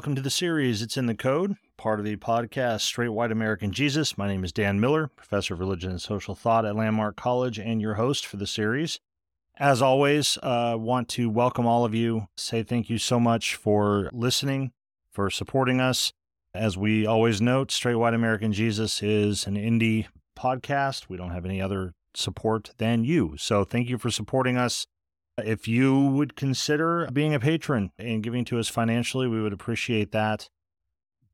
Welcome to the series It's in the Code, part of the podcast Straight White American Jesus. My name is Dan Miller, professor of religion and social thought at Landmark College and your host for the series. As always, I uh, want to welcome all of you, say thank you so much for listening, for supporting us. As we always note, Straight White American Jesus is an indie podcast. We don't have any other support than you. So thank you for supporting us. If you would consider being a patron and giving to us financially, we would appreciate that.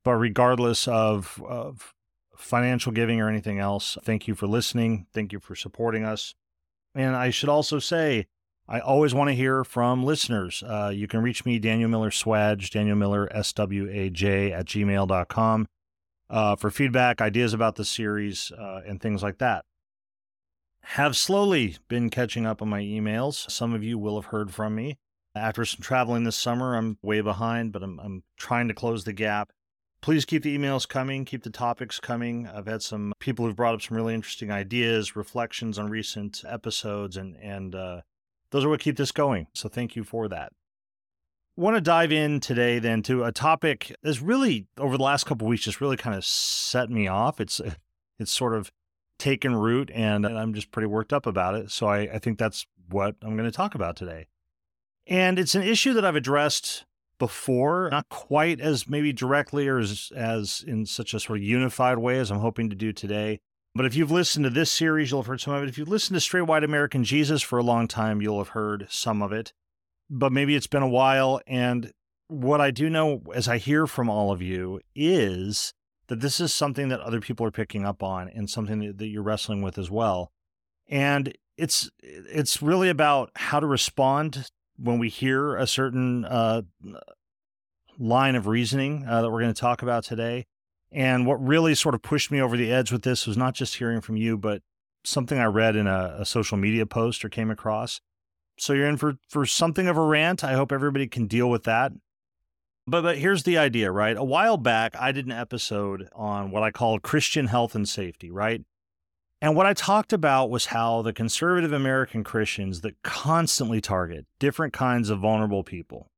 But regardless of, of financial giving or anything else, thank you for listening. Thank you for supporting us. And I should also say, I always want to hear from listeners. Uh, you can reach me, Daniel Miller Swaj, Daniel Miller S-W-A-J at gmail.com uh, for feedback, ideas about the series, uh, and things like that have slowly been catching up on my emails. Some of you will have heard from me. After some traveling this summer, I'm way behind, but I'm, I'm trying to close the gap. Please keep the emails coming, keep the topics coming. I've had some people who've brought up some really interesting ideas, reflections on recent episodes, and, and uh, those are what keep this going. So thank you for that. Want to dive in today then to a topic that's really over the last couple weeks just really kind of set me off. It's it's sort of taken root and I'm just pretty worked up about it. So I, I think that's what I'm going to talk about today. And it's an issue that I've addressed before, not quite as maybe directly or as, as in such a sort of unified way as I'm hoping to do today. But if you've listened to this series, you'll have heard some of it. If you've listened to Straight White American Jesus for a long time, you'll have heard some of it. But maybe it's been a while. And what I do know as I hear from all of you is that this is something that other people are picking up on and something that, you're wrestling with as well. And it's it's really about how to respond when we hear a certain uh, line of reasoning uh, that we're going to talk about today. And what really sort of pushed me over the edge with this was not just hearing from you, but something I read in a, a social media post or came across. So you're in for for something of a rant. I hope everybody can deal with that. But but here's the idea, right? A while back, I did an episode on what I called Christian health and safety, right? And what I talked about was how the conservative American Christians that constantly target different kinds of vulnerable people,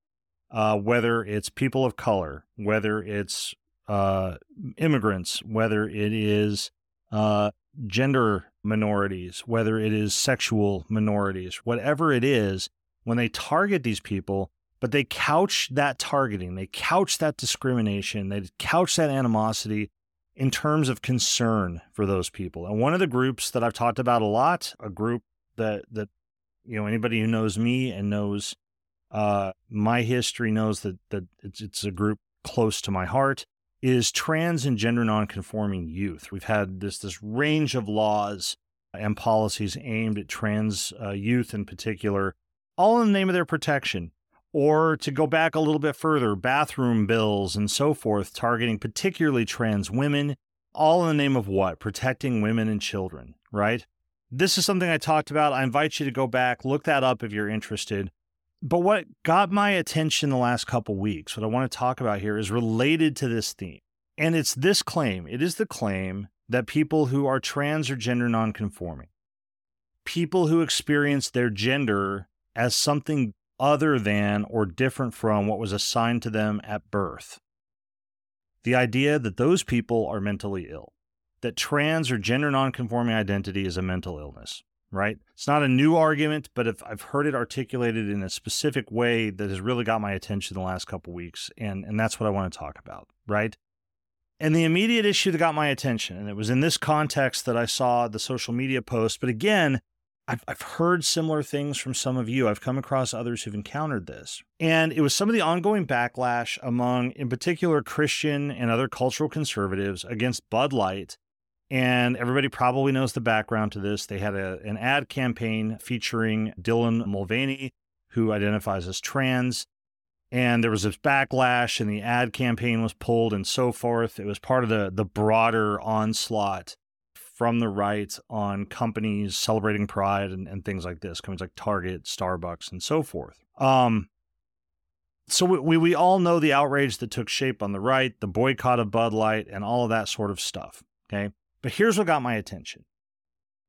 uh, whether it's people of color, whether it's uh, immigrants, whether it is uh, gender minorities, whether it is sexual minorities, whatever it is, when they target these people, but they couch that targeting, they couch that discrimination, they couch that animosity in terms of concern for those people. And one of the groups that I've talked about a lot, a group that that you know anybody who knows me and knows uh, my history knows that that it's, it's a group close to my heart is trans and gender nonconforming youth. We've had this this range of laws and policies aimed at trans uh, youth in particular, all in the name of their protection or to go back a little bit further, bathroom bills and so forth, targeting particularly trans women, all in the name of what? Protecting women and children, right? This is something I talked about. I invite you to go back, look that up if you're interested. But what got my attention the last couple weeks, what I want to talk about here is related to this theme. And it's this claim it is the claim that people who are trans or gender nonconforming, people who experience their gender as something other than or different from what was assigned to them at birth. The idea that those people are mentally ill, that trans or gender nonconforming identity is a mental illness, right? It's not a new argument, but if I've heard it articulated in a specific way that has really got my attention the last couple weeks, and, and that's what I want to talk about, right? And the immediate issue that got my attention, and it was in this context that I saw the social media post, but again, I've, I've heard similar things from some of you. I've come across others who've encountered this. And it was some of the ongoing backlash among, in particular, Christian and other cultural conservatives against Bud Light. And everybody probably knows the background to this. They had a, an ad campaign featuring Dylan Mulvaney, who identifies as trans. and there was this backlash and the ad campaign was pulled and so forth. It was part of the the broader onslaught from the right on companies celebrating pride and, and things like this, companies like Target, Starbucks, and so forth. Um, so we, we, all know the outrage that took shape on the right, the boycott of Bud Light, and all of that sort of stuff. Okay. But here's what got my attention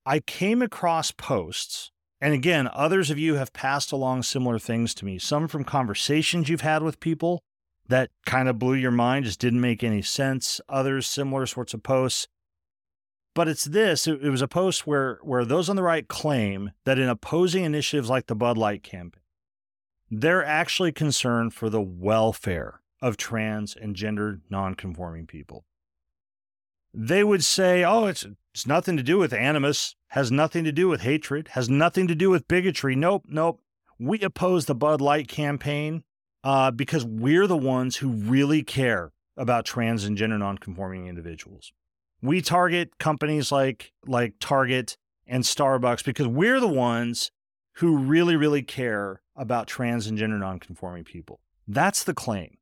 I came across posts, and again, others of you have passed along similar things to me, some from conversations you've had with people that kind of blew your mind, just didn't make any sense, others similar sorts of posts but it's this it, it was a post where where those on the right claim that in opposing initiatives like the Bud Light campaign, they're actually concerned for the welfare of trans and gender nonconforming people. They would say, "Oh, it's it's nothing to do with animus, has nothing to do with hatred, has nothing to do with bigotry. Nope, nope. We oppose the Bud Light campaign uh, because we're the ones who really care about trans and gender nonconforming individuals we target companies like like Target and Starbucks because we're the ones who really really care about trans and gender nonconforming people. That's the claim.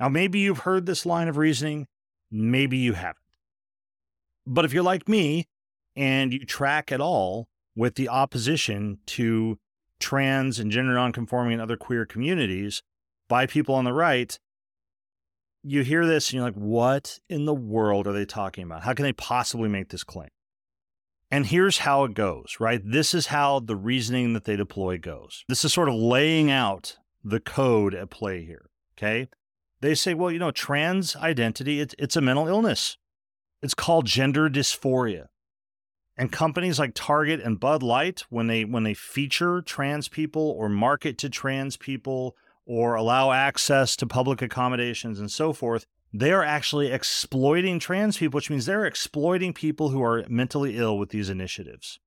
Now maybe you've heard this line of reasoning, maybe you haven't. But if you're like me and you track at all with the opposition to trans and gender nonconforming and other queer communities by people on the right, you hear this and you're like, what in the world are they talking about? How can they possibly make this claim? And here's how it goes, right? This is how the reasoning that they deploy goes. This is sort of laying out the code at play here. Okay. They say, well, you know, trans identity, it's, it's a mental illness. It's called gender dysphoria. And companies like Target and Bud Light, when they when they feature trans people or market to trans people or allow access to public accommodations and so forth, they are actually exploiting trans people, which means they're exploiting people who are mentally ill with these initiatives.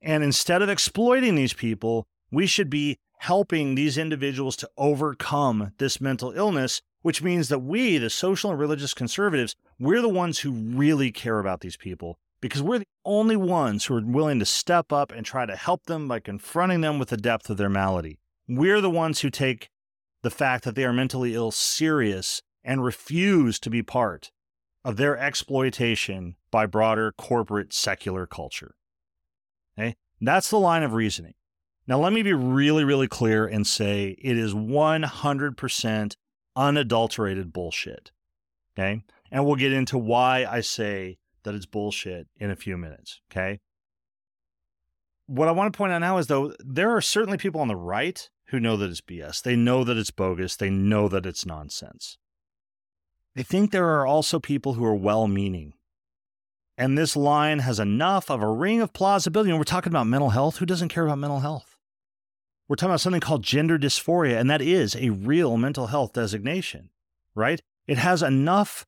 And instead of exploiting these people, we should be helping these individuals to overcome this mental illness, which means that we, the social and religious conservatives, we're the ones who really care about these people because we're the only ones who are willing to step up and try to help them by confronting them with the depth of their malady. We're the ones who take the fact that they are mentally ill serious and refuse to be part of their exploitation by broader corporate secular culture. Okay? That's the line of reasoning. Now, let me be really, really clear and say it is 100% unadulterated bullshit. Okay? And we'll get into why I say that it's bullshit in a few minutes. Okay? What I want to point out now is, though, there are certainly people on the right who know that it's BS. They know that it's bogus. They know that it's nonsense. I think there are also people who are well meaning. And this line has enough of a ring of plausibility. And we're talking about mental health. Who doesn't care about mental health? We're talking about something called gender dysphoria, and that is a real mental health designation, right? It has enough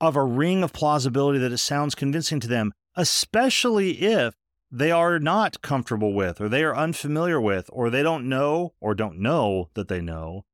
of a ring of plausibility that it sounds convincing to them, especially if they are not comfortable with, or they are unfamiliar with, or they don't know, or don't know that they know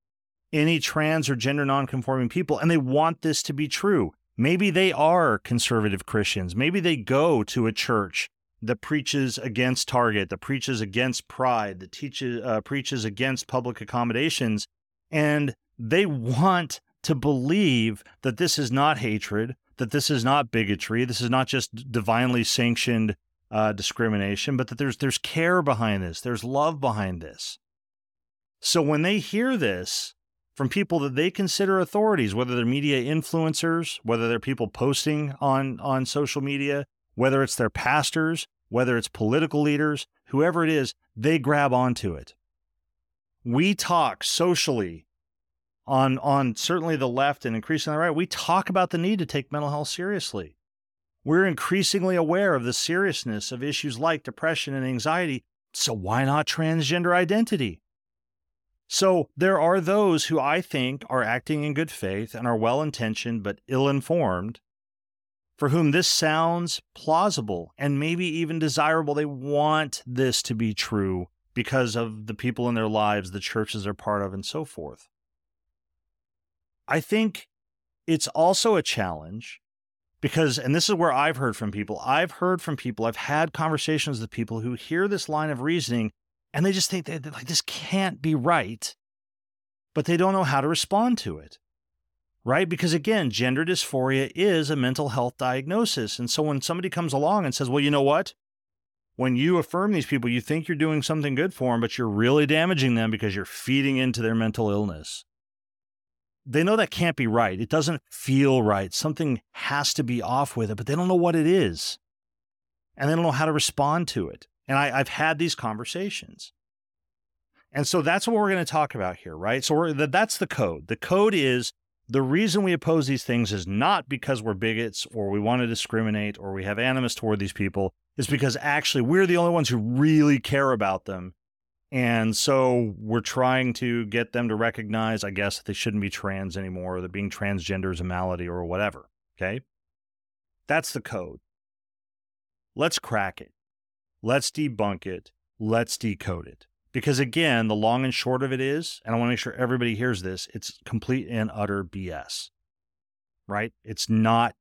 any trans or gender nonconforming people, and they want this to be true. Maybe they are conservative Christians. Maybe they go to a church that preaches against Target, that preaches against pride, that teaches uh, preaches against public accommodations, and they want to believe that this is not hatred, that this is not bigotry, this is not just divinely sanctioned uh, discrimination, but that there's there's care behind this, there's love behind this. So when they hear this from people that they consider authorities, whether they're media influencers, whether they're people posting on on social media, whether it's their pastors, whether it's political leaders, whoever it is, they grab onto it. We talk socially on on certainly the left and increasingly the right. We talk about the need to take mental health seriously. We're increasingly aware of the seriousness of issues like depression and anxiety, so why not transgender identity? So there are those who I think are acting in good faith and are well intentioned but ill informed, for whom this sounds plausible and maybe even desirable. They want this to be true because of the people in their lives, the churches they're part of, and so forth. I think it's also a challenge because and this is where I've heard from people. I've heard from people. I've had conversations with people who hear this line of reasoning and they just think that like this can't be right but they don't know how to respond to it. Right? Because again, gender dysphoria is a mental health diagnosis. And so when somebody comes along and says, well, you know what? When you affirm these people, you think you're doing something good for them, but you're really damaging them because you're feeding into their mental illness. They know that can't be right. It doesn't feel right. Something has to be off with it, but they don't know what it is. And they don't know how to respond to it. And I, have had these conversations. And so that's what we're going to talk about here, right? So that's the code. The code is the reason we oppose these things is not because we're bigots or we want to discriminate or we have animus toward these people. It's because actually we're the only ones who really care about them. And so we're trying to get them to recognize, I guess, that they shouldn't be trans anymore or that being transgender is a malady or whatever. Okay. That's the code. Let's crack it. Let's debunk it. Let's decode it. Because again, the long and short of it is, and I want to make sure everybody hears this, it's complete and utter BS. Right? It's not,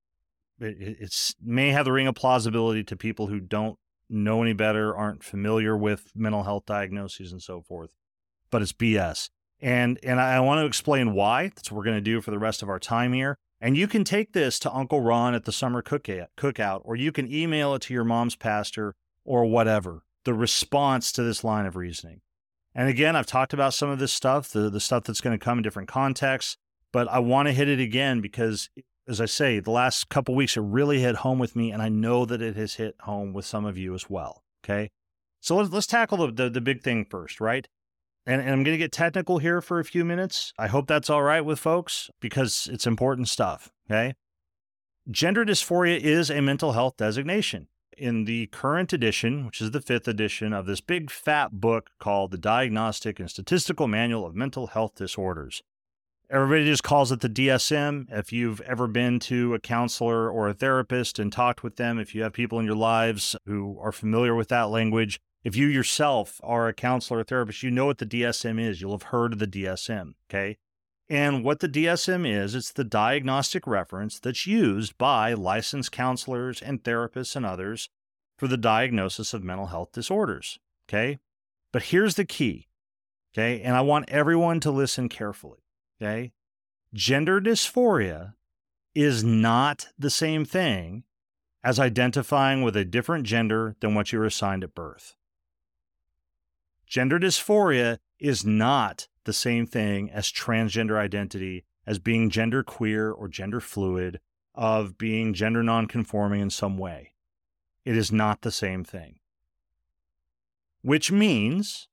it it's, may have the ring of plausibility to people who don't know any better, aren't familiar with mental health diagnoses and so forth, but it's BS. And, and I want to explain why. That's what we're going to do for the rest of our time here. And you can take this to Uncle Ron at the summer cookout, or you can email it to your mom's pastor or whatever the response to this line of reasoning. And again, I've talked about some of this stuff, the, the stuff that's going to come in different contexts, but I want to hit it again because, as I say, the last couple weeks, it really hit home with me, and I know that it has hit home with some of you as well. Okay. So let's, let's tackle the, the, the big thing first, right? And, and I'm going to get technical here for a few minutes. I hope that's all right with folks because it's important stuff. Okay. Gender dysphoria is a mental health designation in the current edition, which is the fifth edition of this big fat book called The Diagnostic and Statistical Manual of Mental Health Disorders. Everybody just calls it the DSM. If you've ever been to a counselor or a therapist and talked with them, if you have people in your lives who are familiar with that language, if you yourself are a counselor or therapist, you know what the DSM is. You'll have heard of the DSM, okay? And what the DSM is, it's the diagnostic reference that's used by licensed counselors and therapists and others for the diagnosis of mental health disorders. Okay. But here's the key. Okay. And I want everyone to listen carefully. Okay. Gender dysphoria is not the same thing as identifying with a different gender than what you were assigned at birth. Gender dysphoria is not the same thing as transgender identity, as being gender queer or gender fluid, of being gender nonconforming in some way. It is not the same thing. Which means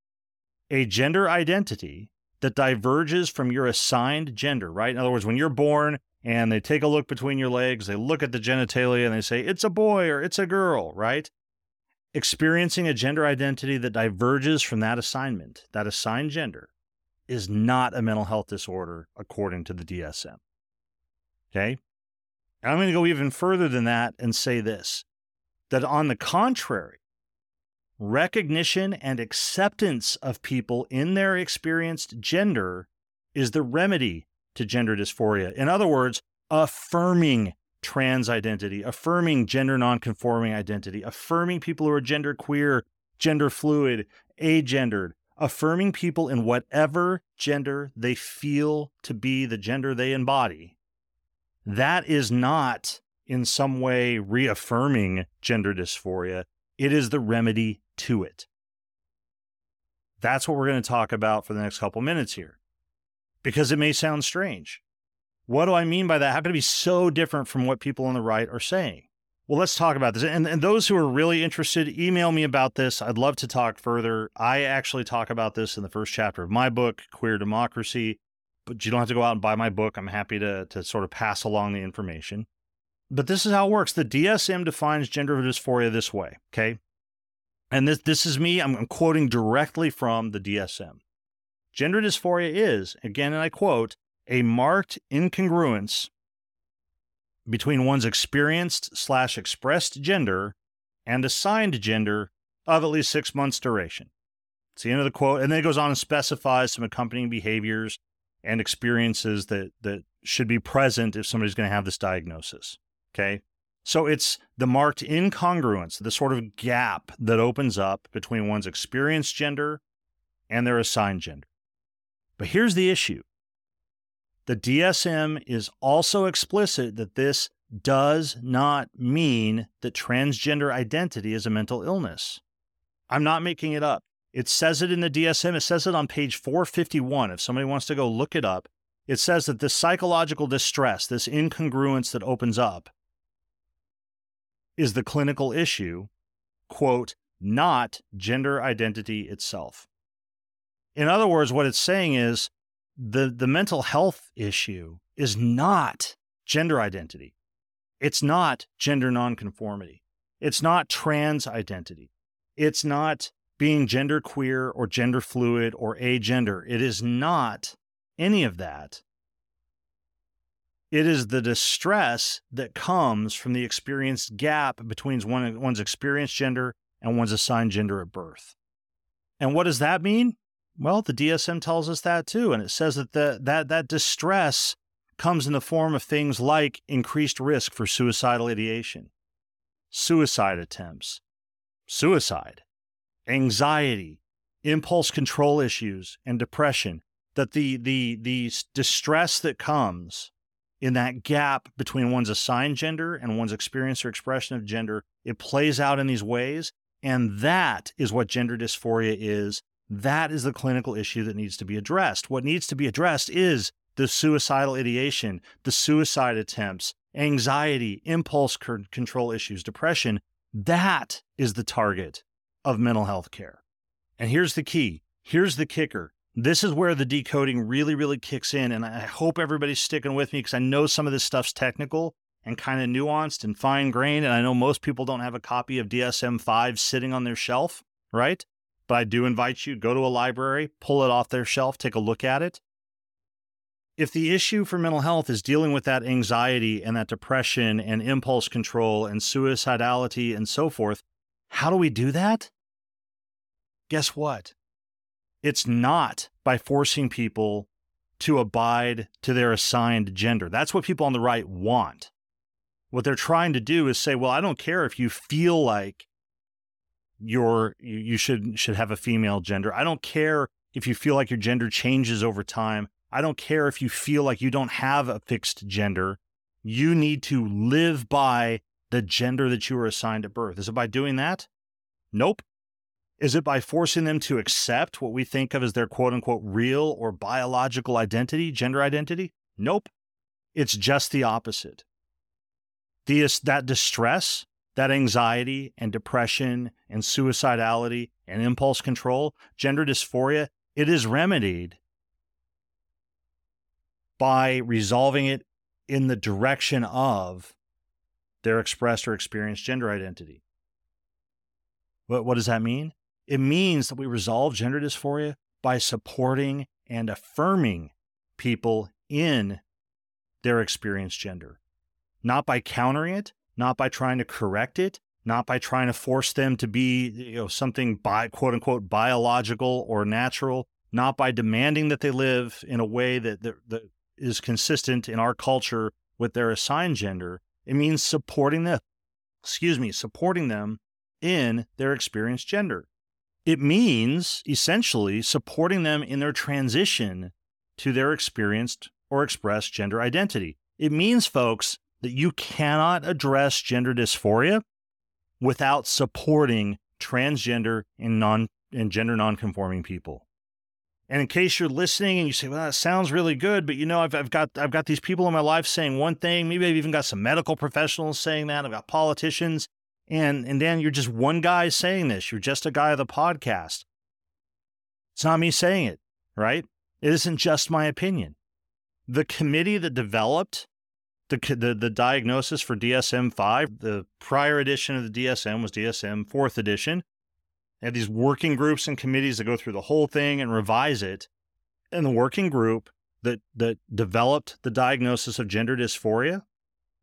a gender identity that diverges from your assigned gender, right? In other words, when you're born and they take a look between your legs, they look at the genitalia and they say, it's a boy or it's a girl, right? Experiencing a gender identity that diverges from that assignment, that assigned gender, is not a mental health disorder according to the DSM. Okay? And I'm going to go even further than that and say this that on the contrary, recognition and acceptance of people in their experienced gender is the remedy to gender dysphoria. In other words, affirming trans identity, affirming gender nonconforming identity, affirming people who are gender queer, gender fluid, agendered, affirming people in whatever gender they feel to be the gender they embody, that is not in some way reaffirming gender dysphoria. It is the remedy to it. That's what we're going to talk about for the next couple minutes here, because it may sound strange. What do I mean by that? How can it be so different from what people on the right are saying? Well, let's talk about this. And, and those who are really interested, email me about this. I'd love to talk further. I actually talk about this in the first chapter of my book, Queer Democracy. But you don't have to go out and buy my book. I'm happy to, to sort of pass along the information. But this is how it works. The DSM defines gender dysphoria this way, okay? And this, this is me, I'm, quoting directly from the DSM. Gender dysphoria is, again, and I quote, a marked incongruence between one's experienced slash expressed gender and assigned gender of at least six months' duration. It's the end of the quote. And then it goes on and specifies some accompanying behaviors and experiences that, that should be present if somebody's going to have this diagnosis. Okay. So it's the marked incongruence, the sort of gap that opens up between one's experienced gender and their assigned gender. But here's the issue The DSM is also explicit that this does not mean that transgender identity is a mental illness. I'm not making it up. It says it in the DSM. It says it on page 451. If somebody wants to go look it up, it says that this psychological distress, this incongruence that opens up, is the clinical issue, quote, not gender identity itself. In other words, what it's saying is the, the mental health issue is not gender identity. It's not gender nonconformity. It's not trans identity. It's not being gender queer or gender fluid or agender. It is not any of that. It is the distress that comes from the experienced gap between one, one's experienced gender and one's assigned gender at birth. And what does that mean? Well, the DSM tells us that too. And it says that the, that, that distress comes in the form of things like increased risk for suicidal ideation, suicide attempts, suicide, anxiety, impulse control issues, and depression. That the, the, the distress that comes in that gap between one's assigned gender and one's experience or expression of gender, it plays out in these ways. And that is what gender dysphoria is. That is the clinical issue that needs to be addressed. What needs to be addressed is the suicidal ideation, the suicide attempts, anxiety, impulse control issues, depression. That is the target of mental health care. And here's the key here's the kicker this is where the decoding really, really kicks in. And I hope everybody's sticking with me because I know some of this stuff's technical and kind of nuanced and fine grained. And I know most people don't have a copy of DSM 5 sitting on their shelf, right? But I do invite you go to a library, pull it off their shelf, take a look at it. If the issue for mental health is dealing with that anxiety and that depression and impulse control and suicidality and so forth, how do we do that? Guess what? It's not by forcing people to abide to their assigned gender. That's what people on the right want. What they're trying to do is say, well, I don't care if you feel like you're you should should have a female gender. I don't care if you feel like your gender changes over time. I don't care if you feel like you don't have a fixed gender. You need to live by the gender that you were assigned at birth. Is it by doing that? Nope. Is it by forcing them to accept what we think of as their quote unquote real or biological identity, gender identity? Nope. It's just the opposite. The, that distress, that anxiety and depression and suicidality and impulse control, gender dysphoria, it is remedied by resolving it in the direction of their expressed or experienced gender identity. What, what does that mean? It means that we resolve gender dysphoria by supporting and affirming people in their experienced gender, not by countering it, not by trying to correct it, not by trying to force them to be you know something by quote unquote biological or natural, not by demanding that they live in a way that, that, that is consistent in our culture with their assigned gender. It means supporting them, excuse me, supporting them in their experienced gender. It means essentially supporting them in their transition to their experienced or expressed gender identity. It means, folks, that you cannot address gender dysphoria without supporting transgender and non and gender nonconforming people. And in case you're listening and you say, "Well, that sounds really good," but you know, I've, I've got I've got these people in my life saying one thing. Maybe I've even got some medical professionals saying that. I've got politicians and and Dan, you're just one guy saying this. You're just a guy of the podcast. It's not me saying it, right? It isn't just my opinion. The committee that developed the the, the diagnosis for DSM five, the prior edition of the DSM was DSM fourth edition. They had these working groups and committees that go through the whole thing and revise it. And the working group that that developed the diagnosis of gender dysphoria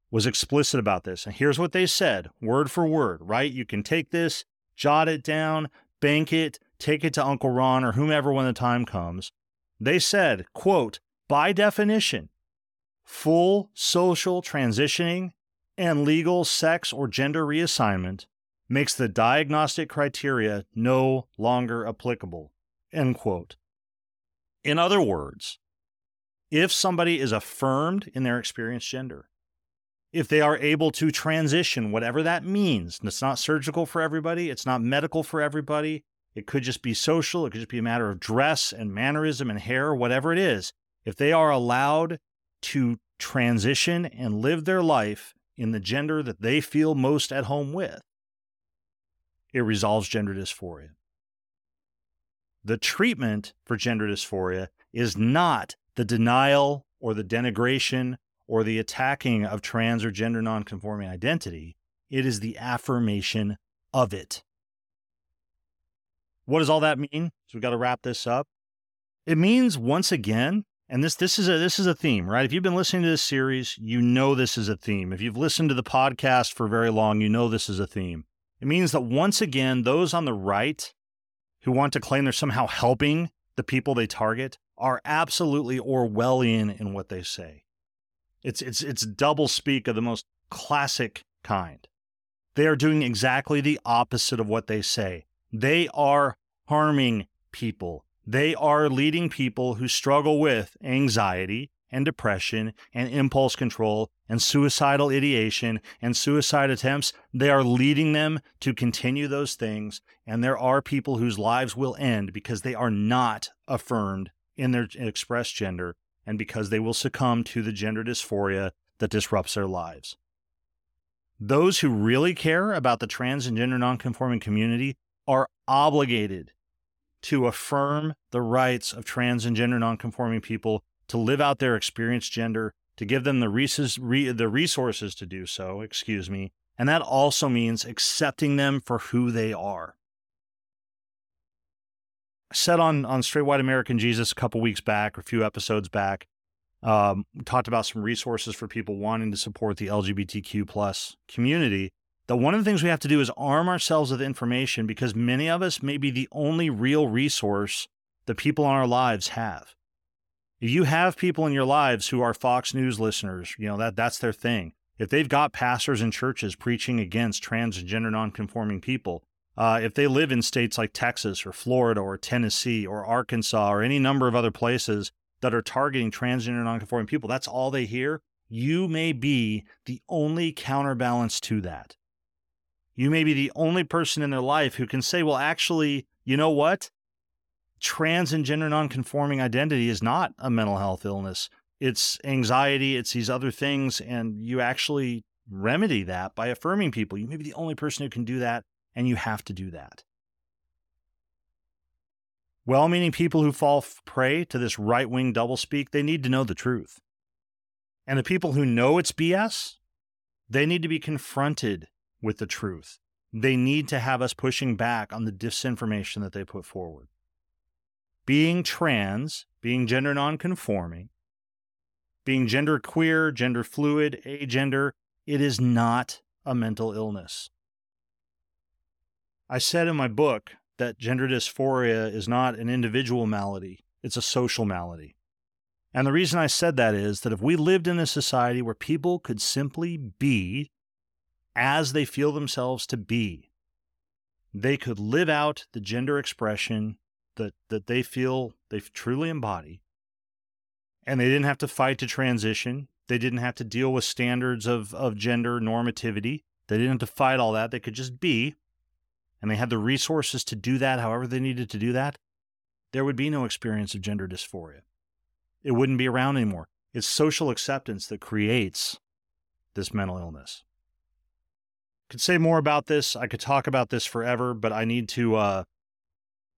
was explicit about this. And here's what they said, word for word, right? You can take this, jot it down, bank it, take it to Uncle Ron or whomever when the time comes. They said, quote, by definition, full social transitioning and legal sex or gender reassignment makes the diagnostic criteria no longer applicable. End quote. In other words, if somebody is affirmed in their experienced gender, if they are able to transition, whatever that means, and it's not surgical for everybody, it's not medical for everybody, it could just be social, it could just be a matter of dress and mannerism and hair, whatever it is. If they are allowed to transition and live their life in the gender that they feel most at home with, it resolves gender dysphoria. The treatment for gender dysphoria is not the denial or the denigration or the attacking of trans or gender nonconforming identity, it is the affirmation of it. What does all that mean? So we've got to wrap this up. It means once again, and this this is a this is a theme, right? If you've been listening to this series, you know this is a theme. If you've listened to the podcast for very long, you know this is a theme. It means that once again, those on the right who want to claim they're somehow helping the people they target are absolutely Orwellian in what they say. It's it's it's double speak of the most classic kind. They are doing exactly the opposite of what they say. They are harming people. They are leading people who struggle with anxiety and depression and impulse control and suicidal ideation and suicide attempts. They are leading them to continue those things. And there are people whose lives will end because they are not affirmed in their expressed gender and because they will succumb to the gender dysphoria that disrupts their lives. Those who really care about the trans and gender nonconforming community are obligated to affirm the rights of trans and gender nonconforming people to live out their experienced gender, to give them the, the resources to do so, excuse me, and that also means accepting them for who they are. Said on on Straight White American Jesus a couple weeks back, or a few episodes back, um, talked about some resources for people wanting to support the LGBTQ plus community. That one of the things we have to do is arm ourselves with information because many of us may be the only real resource that people in our lives have. If you have people in your lives who are Fox News listeners, you know that that's their thing. If they've got pastors in churches preaching against trans and gender nonconforming people, uh, if they live in states like Texas or Florida or Tennessee or Arkansas or any number of other places that are targeting transgender nonconforming people, that's all they hear. You may be the only counterbalance to that. You may be the only person in their life who can say, well, actually, you know what? Trans and gender nonconforming identity is not a mental health illness. It's anxiety, it's these other things, and you actually remedy that by affirming people. You may be the only person who can do that and you have to do that. Well meaning people who fall prey to this right wing doublespeak, they need to know the truth. And the people who know it's BS, they need to be confronted with the truth. They need to have us pushing back on the disinformation that they put forward. Being trans, being gender nonconforming, being gender queer, gender fluid, agender, it is not a mental illness. I said in my book that gender dysphoria is not an individual malady, it's a social malady. And the reason I said that is that if we lived in a society where people could simply be as they feel themselves to be, they could live out the gender expression that, that they feel they truly embody. And they didn't have to fight to transition. They didn't have to deal with standards of, of gender normativity. They didn't have to fight all that. They could just be and they had the resources to do that however they needed to do that, there would be no experience of gender dysphoria. It wouldn't be around anymore. It's social acceptance that creates this mental illness. Could say more about this. I could talk about this forever, but I need to uh,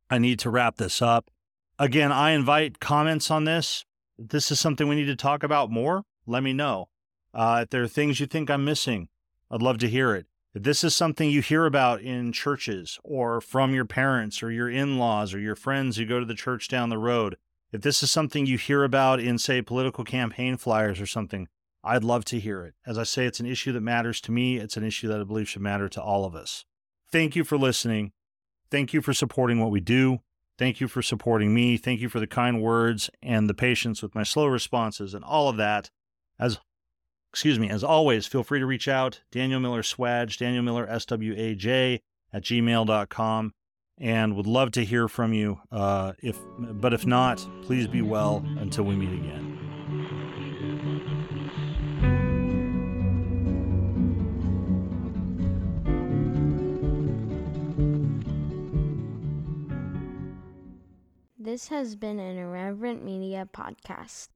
I need to wrap this up. Again, I invite comments on this. If this is something we need to talk about more, let me know. Uh, if there are things you think I'm missing, I'd love to hear it. This is something you hear about in churches or from your parents or your in laws or your friends who go to the church down the road, if this is something you hear about in, say, political campaign flyers or something, I'd love to hear it. As I say, it's an issue that matters to me. It's an issue that I believe should matter to all of us. Thank you for listening. Thank you for supporting what we do. Thank you for supporting me. Thank you for the kind words and the patience with my slow responses and all of that. As excuse me, as always, feel free to reach out. Daniel Miller Swaj, Daniel Miller SWAJ at gmail.com. And would love to hear from you. Uh, if, but if not, please be well until we meet again. This has been an Irreverent Media podcast.